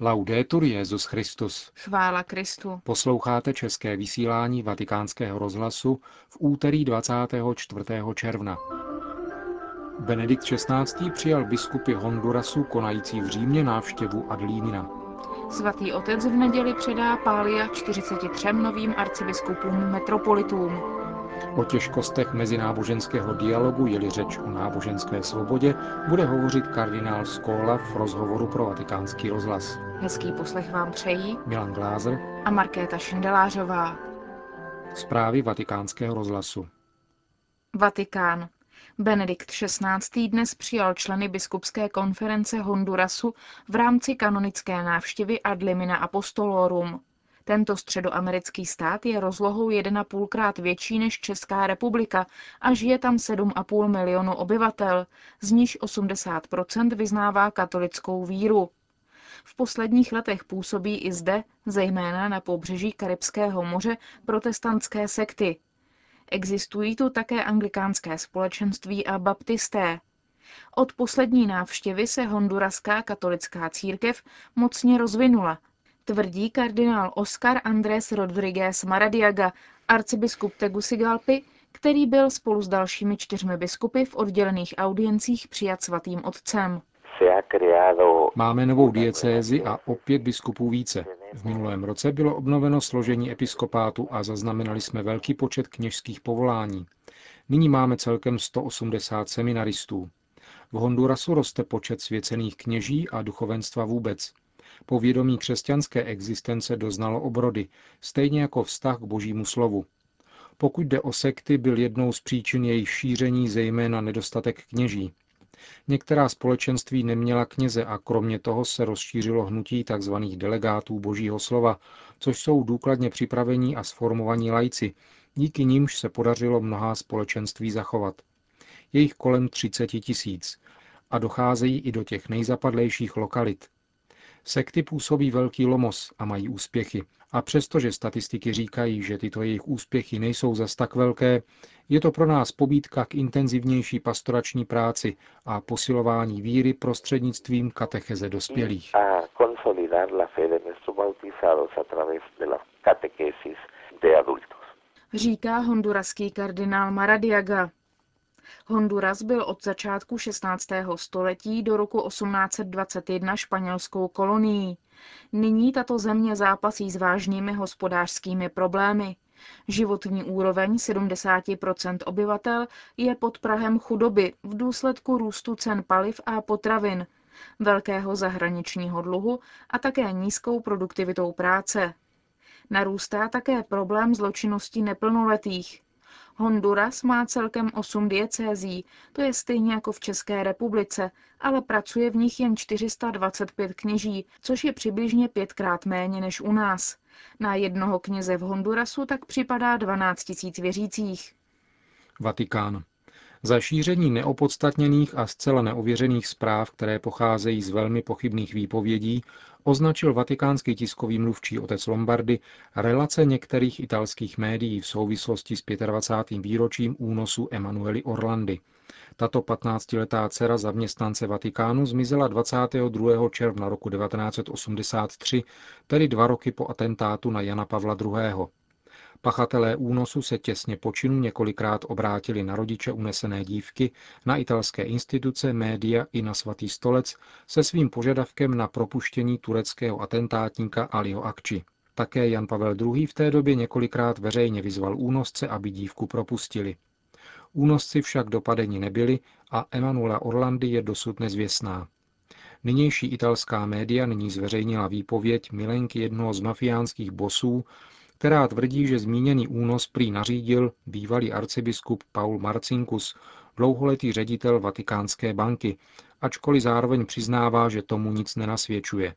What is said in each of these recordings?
Laudetur Jezus Christus. Chvála Kristu. Posloucháte české vysílání Vatikánského rozhlasu v úterý 24. června. Benedikt XVI. přijal biskupy Hondurasu konající v Římě návštěvu Adlímina. Svatý otec v neděli předá pália 43 novým arcibiskupům metropolitům. O těžkostech mezináboženského dialogu, jeli řeč o náboženské svobodě, bude hovořit kardinál Skóla v rozhovoru pro vatikánský rozhlas. Hezký poslech vám přejí Milan Glázer a Markéta Šindelářová. Zprávy vatikánského rozhlasu. Vatikán. Benedikt XVI. dnes přijal členy biskupské konference Hondurasu v rámci kanonické návštěvy ad limina apostolorum. Tento středoamerický stát je rozlohou 1,5 krát větší než Česká republika a žije tam 7,5 milionu obyvatel, z níž 80% vyznává katolickou víru. V posledních letech působí i zde, zejména na pobřeží Karibského moře, protestantské sekty. Existují tu také anglikánské společenství a baptisté. Od poslední návštěvy se honduraská katolická církev mocně rozvinula tvrdí kardinál Oscar Andrés Rodriguez Maradiaga, arcibiskup Tegucigalpy, který byl spolu s dalšími čtyřmi biskupy v oddělených audiencích přijat svatým otcem. Máme novou diecézi a opět biskupů více. V minulém roce bylo obnoveno složení episkopátu a zaznamenali jsme velký počet kněžských povolání. Nyní máme celkem 180 seminaristů. V Hondurasu roste počet svěcených kněží a duchovenstva vůbec. Povědomí křesťanské existence doznalo obrody, stejně jako vztah k božímu slovu. Pokud jde o sekty, byl jednou z příčin jejich šíření zejména nedostatek kněží. Některá společenství neměla kněze a kromě toho se rozšířilo hnutí tzv. delegátů božího slova, což jsou důkladně připravení a sformovaní lajci, díky nímž se podařilo mnohá společenství zachovat. Jejich kolem 30 tisíc a docházejí i do těch nejzapadlejších lokalit. Sekty působí velký lomos a mají úspěchy. A přestože statistiky říkají, že tyto jejich úspěchy nejsou zas tak velké, je to pro nás pobídka k intenzivnější pastorační práci a posilování víry prostřednictvím katecheze dospělých. Říká honduraský kardinál Maradiaga. Honduras byl od začátku 16. století do roku 1821 španělskou kolonií. Nyní tato země zápasí s vážnými hospodářskými problémy. Životní úroveň 70% obyvatel je pod Prahem chudoby v důsledku růstu cen paliv a potravin, velkého zahraničního dluhu a také nízkou produktivitou práce. Narůstá také problém zločinnosti neplnoletých. Honduras má celkem 8 diecézí, to je stejně jako v České republice, ale pracuje v nich jen 425 kněží, což je přibližně pětkrát méně než u nás. Na jednoho kněze v Hondurasu tak připadá 12 tisíc věřících. Vatikán. Za šíření neopodstatněných a zcela neověřených zpráv, které pocházejí z velmi pochybných výpovědí, označil vatikánský tiskový mluvčí otec Lombardy relace některých italských médií v souvislosti s 25. výročím únosu Emanueli Orlandy. Tato 15-letá dcera zaměstnance Vatikánu zmizela 22. června roku 1983, tedy dva roky po atentátu na Jana Pavla II. Pachatelé únosu se těsně po činu několikrát obrátili na rodiče unesené dívky, na italské instituce, média i na svatý stolec se svým požadavkem na propuštění tureckého atentátníka Aliho Akči. Také Jan Pavel II. v té době několikrát veřejně vyzval únosce, aby dívku propustili. Únosci však dopadeni nebyli a Emanuela Orlandy je dosud nezvěstná. Nynější italská média nyní zveřejnila výpověď milenky jednoho z mafiánských bosů, která tvrdí, že zmíněný únos prý nařídil bývalý arcibiskup Paul Marcinkus, dlouholetý ředitel Vatikánské banky, ačkoliv zároveň přiznává, že tomu nic nenasvědčuje.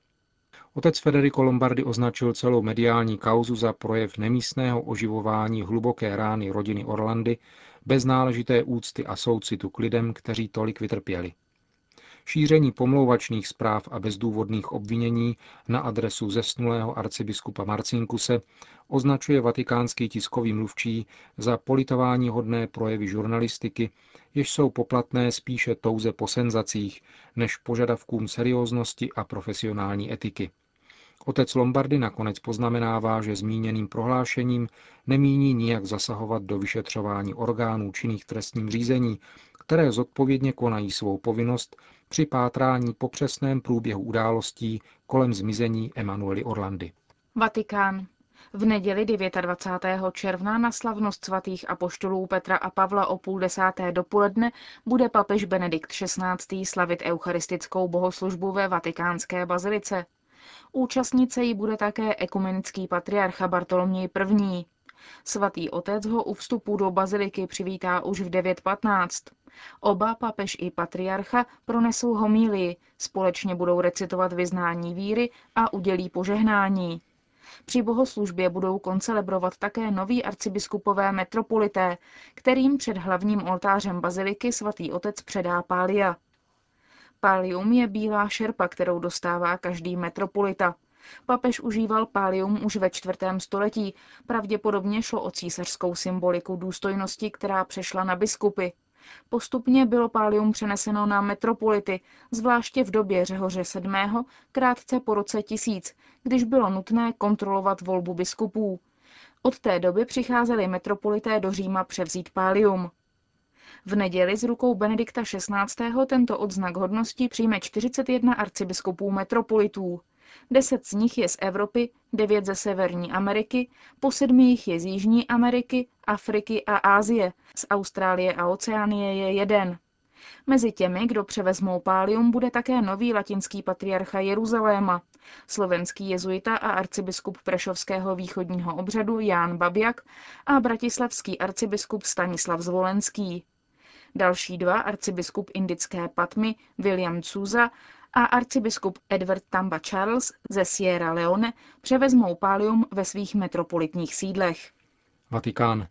Otec Federico Lombardi označil celou mediální kauzu za projev nemístného oživování hluboké rány rodiny Orlandy bez náležité úcty a soucitu k lidem, kteří tolik vytrpěli. Šíření pomlouvačných zpráv a bezdůvodných obvinění na adresu zesnulého arcibiskupa Marcinkuse označuje vatikánský tiskový mluvčí za politování hodné projevy žurnalistiky, jež jsou poplatné spíše touze po senzacích, než požadavkům serióznosti a profesionální etiky. Otec Lombardy nakonec poznamenává, že zmíněným prohlášením nemíní nijak zasahovat do vyšetřování orgánů činných trestním řízení, které zodpovědně konají svou povinnost při pátrání po přesném průběhu událostí kolem zmizení Emanuely Orlandy. Vatikán. V neděli 29. června na slavnost svatých apoštolů Petra a Pavla o půl desáté dopoledne bude papež Benedikt XVI. slavit eucharistickou bohoslužbu ve vatikánské bazilice. Účastnice jí bude také ekumenický patriarcha Bartoloměj I. Svatý otec ho u vstupu do baziliky přivítá už v 9.15. Oba papež i patriarcha pronesou homílii, společně budou recitovat vyznání víry a udělí požehnání. Při bohoslužbě budou koncelebrovat také noví arcibiskupové metropolité, kterým před hlavním oltářem baziliky svatý otec předá pália. Pálium je bílá šerpa, kterou dostává každý metropolita. Papež užíval pálium už ve čtvrtém století. Pravděpodobně šlo o císařskou symboliku důstojnosti, která přešla na biskupy. Postupně bylo pálium přeneseno na metropolity, zvláště v době Řehoře VII. krátce po roce 1000, když bylo nutné kontrolovat volbu biskupů. Od té doby přicházeli metropolité do Říma převzít pálium. V neděli z rukou Benedikta XVI. tento odznak hodnosti přijme 41 arcibiskupů metropolitů. Deset z nich je z Evropy, devět ze Severní Ameriky, po sedmi jich je z Jižní Ameriky, Afriky a Ázie, z Austrálie a Oceánie je jeden. Mezi těmi, kdo převezmou pálium, bude také nový latinský patriarcha Jeruzaléma, slovenský jezuita a arcibiskup Prešovského východního obřadu Ján Babjak a bratislavský arcibiskup Stanislav Zvolenský. Další dva, arcibiskup indické Patmy William Cuza a arcibiskup Edward Tamba Charles ze Sierra Leone převezmou pálium ve svých metropolitních sídlech. Vatikán.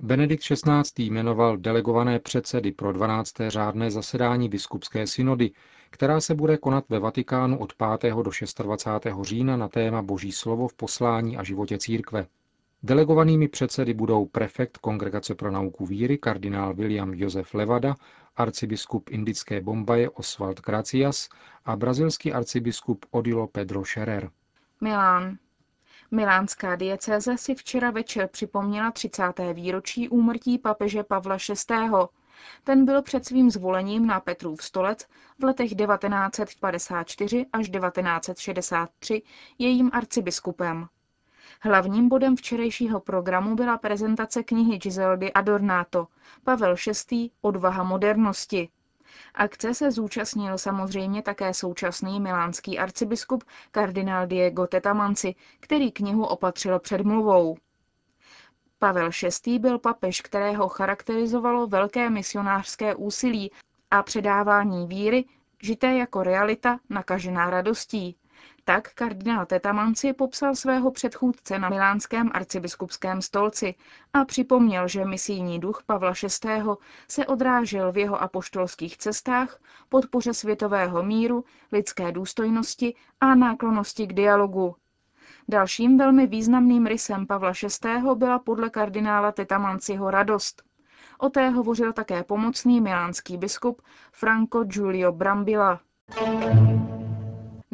Benedikt XVI. jmenoval delegované předsedy pro 12. řádné zasedání biskupské synody, která se bude konat ve Vatikánu od 5. do 26. října na téma Boží slovo v poslání a životě církve. Delegovanými předsedy budou prefekt Kongregace pro nauku víry kardinál William Josef Levada, arcibiskup indické Bombaje Oswald Gracias a brazilský arcibiskup Odilo Pedro Scherer. Milán. Milánská diecéze si včera večer připomněla 30. výročí úmrtí papeže Pavla VI. Ten byl před svým zvolením na Petrův stolec v letech 1954 až 1963 jejím arcibiskupem. Hlavním bodem včerejšího programu byla prezentace knihy Giseldy Adornato Pavel VI. Odvaha modernosti. Akce se zúčastnil samozřejmě také současný milánský arcibiskup kardinál Diego Tetamanci, který knihu opatřil předmluvou. Pavel VI. byl papež, kterého charakterizovalo velké misionářské úsilí a předávání víry, žité jako realita, nakažená radostí, tak kardinál Tetamanci popsal svého předchůdce na milánském arcibiskupském stolci a připomněl, že misijní duch Pavla VI. se odrážel v jeho apoštolských cestách, podpoře světového míru, lidské důstojnosti a náklonosti k dialogu. Dalším velmi významným rysem Pavla VI. byla podle kardinála Tetamanciho radost. O té hovořil také pomocný milánský biskup Franco Giulio Brambilla.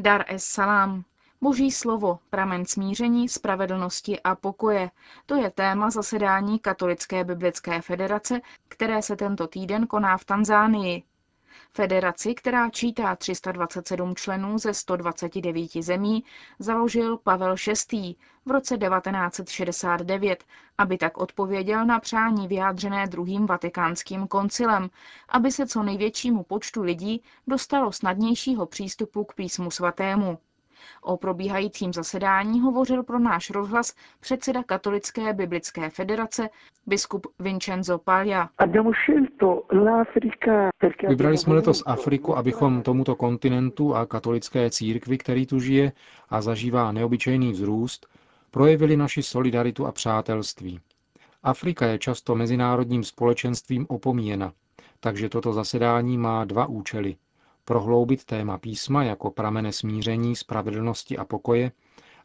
Dar es Salam. Boží slovo, pramen smíření, spravedlnosti a pokoje. To je téma zasedání Katolické biblické federace, které se tento týden koná v Tanzánii. Federaci, která čítá 327 členů ze 129 zemí, založil Pavel VI. v roce 1969, aby tak odpověděl na přání vyjádřené druhým vatikánským koncilem, aby se co největšímu počtu lidí dostalo snadnějšího přístupu k písmu svatému. O probíhajícím zasedání hovořil pro náš rozhlas předseda Katolické biblické federace biskup Vincenzo Paglia. Vybrali jsme letos Afriku, abychom tomuto kontinentu a katolické církvi, který tu žije a zažívá neobyčejný vzrůst, projevili naši solidaritu a přátelství. Afrika je často mezinárodním společenstvím opomíjena, takže toto zasedání má dva účely – prohloubit téma písma jako pramene smíření, spravedlnosti a pokoje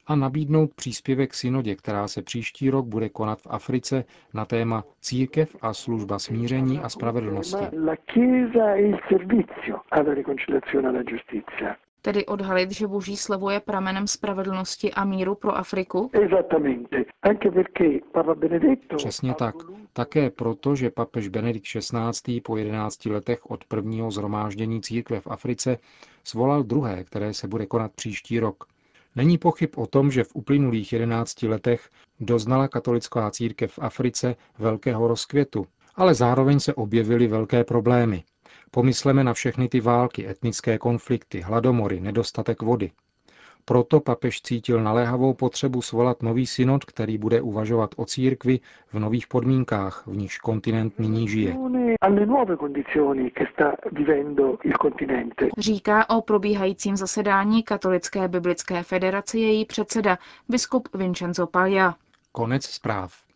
a nabídnout příspěvek synodě, která se příští rok bude konat v Africe na téma Církev a služba smíření a spravedlnosti. Tedy odhalit, že boží slovo je pramenem spravedlnosti a míru pro Afriku? Přesně tak. Také proto, že papež Benedikt XVI. po 11 letech od prvního zhromáždění církve v Africe svolal druhé, které se bude konat příští rok. Není pochyb o tom, že v uplynulých 11 letech doznala katolická církev v Africe velkého rozkvětu, ale zároveň se objevily velké problémy. Pomysleme na všechny ty války, etnické konflikty, hladomory, nedostatek vody. Proto papež cítil naléhavou potřebu svolat nový synod, který bude uvažovat o církvi v nových podmínkách, v nichž kontinent nyní žije. Říká o probíhajícím zasedání Katolické biblické federace její předseda, biskup Vincenzo Paglia. Konec zpráv.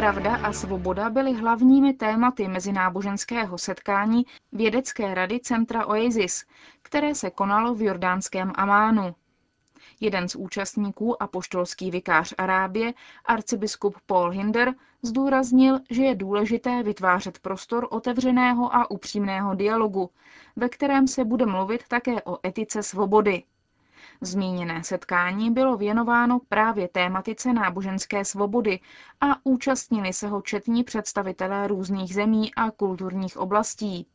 Pravda a svoboda byly hlavními tématy mezináboženského setkání Vědecké rady Centra Oasis, které se konalo v jordánském Amánu. Jeden z účastníků, apoštolský vikář Arábie, arcibiskup Paul Hinder, zdůraznil, že je důležité vytvářet prostor otevřeného a upřímného dialogu, ve kterém se bude mluvit také o etice svobody. Zmíněné setkání bylo věnováno právě tématice náboženské svobody a účastnili se ho četní představitelé různých zemí a kulturních oblastí.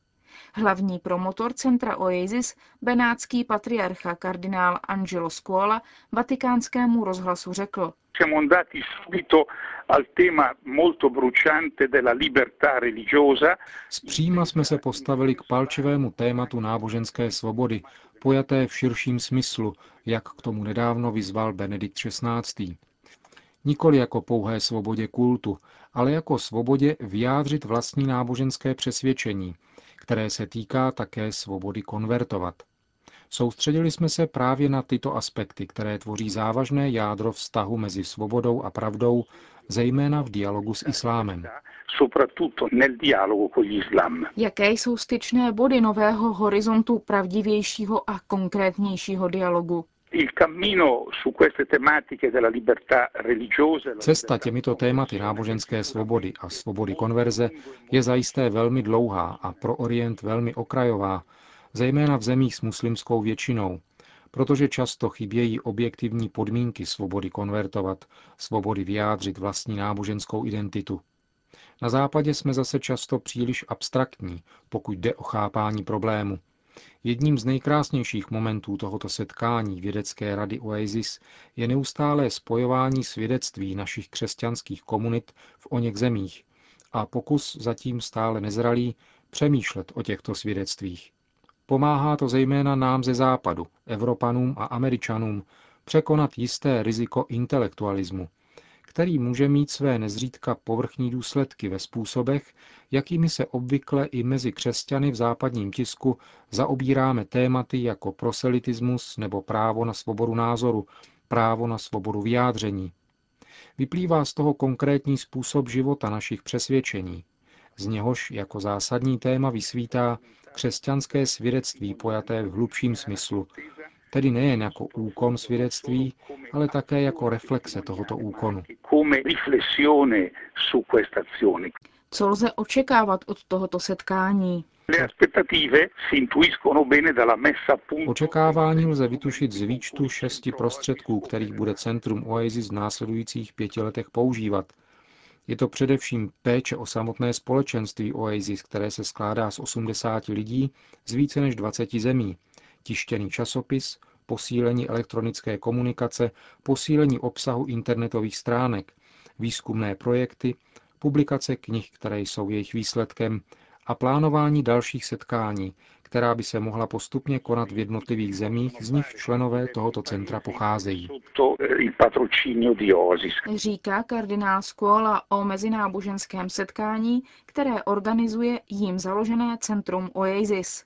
Hlavní promotor centra Oasis, benátský patriarcha kardinál Angelo Scuola, vatikánskému rozhlasu řekl. Siamo andati subito al tema molto bruciante della libertà religiosa. Zpříma jsme se postavili k palčivému tématu náboženské svobody, pojaté v širším smyslu, jak k tomu nedávno vyzval Benedikt XVI. Nikoli jako pouhé svobodě kultu, ale jako svobodě vyjádřit vlastní náboženské přesvědčení, které se týká také svobody konvertovat. Soustředili jsme se právě na tyto aspekty, které tvoří závažné jádro vztahu mezi svobodou a pravdou, zejména v dialogu s islámem. Jaké jsou styčné body nového horizontu pravdivějšího a konkrétnějšího dialogu? Cesta těmito tématy náboženské svobody a svobody konverze je zajisté velmi dlouhá a pro Orient velmi okrajová, zejména v zemích s muslimskou většinou, protože často chybějí objektivní podmínky svobody konvertovat, svobody vyjádřit vlastní náboženskou identitu. Na západě jsme zase často příliš abstraktní, pokud jde o chápání problému. Jedním z nejkrásnějších momentů tohoto setkání vědecké rady Oasis je neustálé spojování svědectví našich křesťanských komunit v oněch zemích a pokus zatím stále nezralý přemýšlet o těchto svědectvích. Pomáhá to zejména nám ze západu, Evropanům a Američanům, překonat jisté riziko intelektualismu, který může mít své nezřídka povrchní důsledky ve způsobech, jakými se obvykle i mezi křesťany v západním tisku zaobíráme tématy jako proselitismus nebo právo na svobodu názoru, právo na svobodu vyjádření. Vyplývá z toho konkrétní způsob života našich přesvědčení. Z něhož jako zásadní téma vysvítá křesťanské svědectví pojaté v hlubším smyslu, tedy nejen jako úkon svědectví, ale také jako reflexe tohoto úkonu. Co lze očekávat od tohoto setkání? Očekávání lze vytušit z výčtu šesti prostředků, kterých bude Centrum Oasis v následujících pěti letech používat – je to především péče o samotné společenství Oasis, které se skládá z 80 lidí z více než 20 zemí, tištěný časopis, posílení elektronické komunikace, posílení obsahu internetových stránek, výzkumné projekty, publikace knih, které jsou jejich výsledkem, a plánování dalších setkání, která by se mohla postupně konat v jednotlivých zemích, z nich členové tohoto centra pocházejí. Říká kardinál Scuola o mezináboženském setkání, které organizuje jím založené centrum Oasis.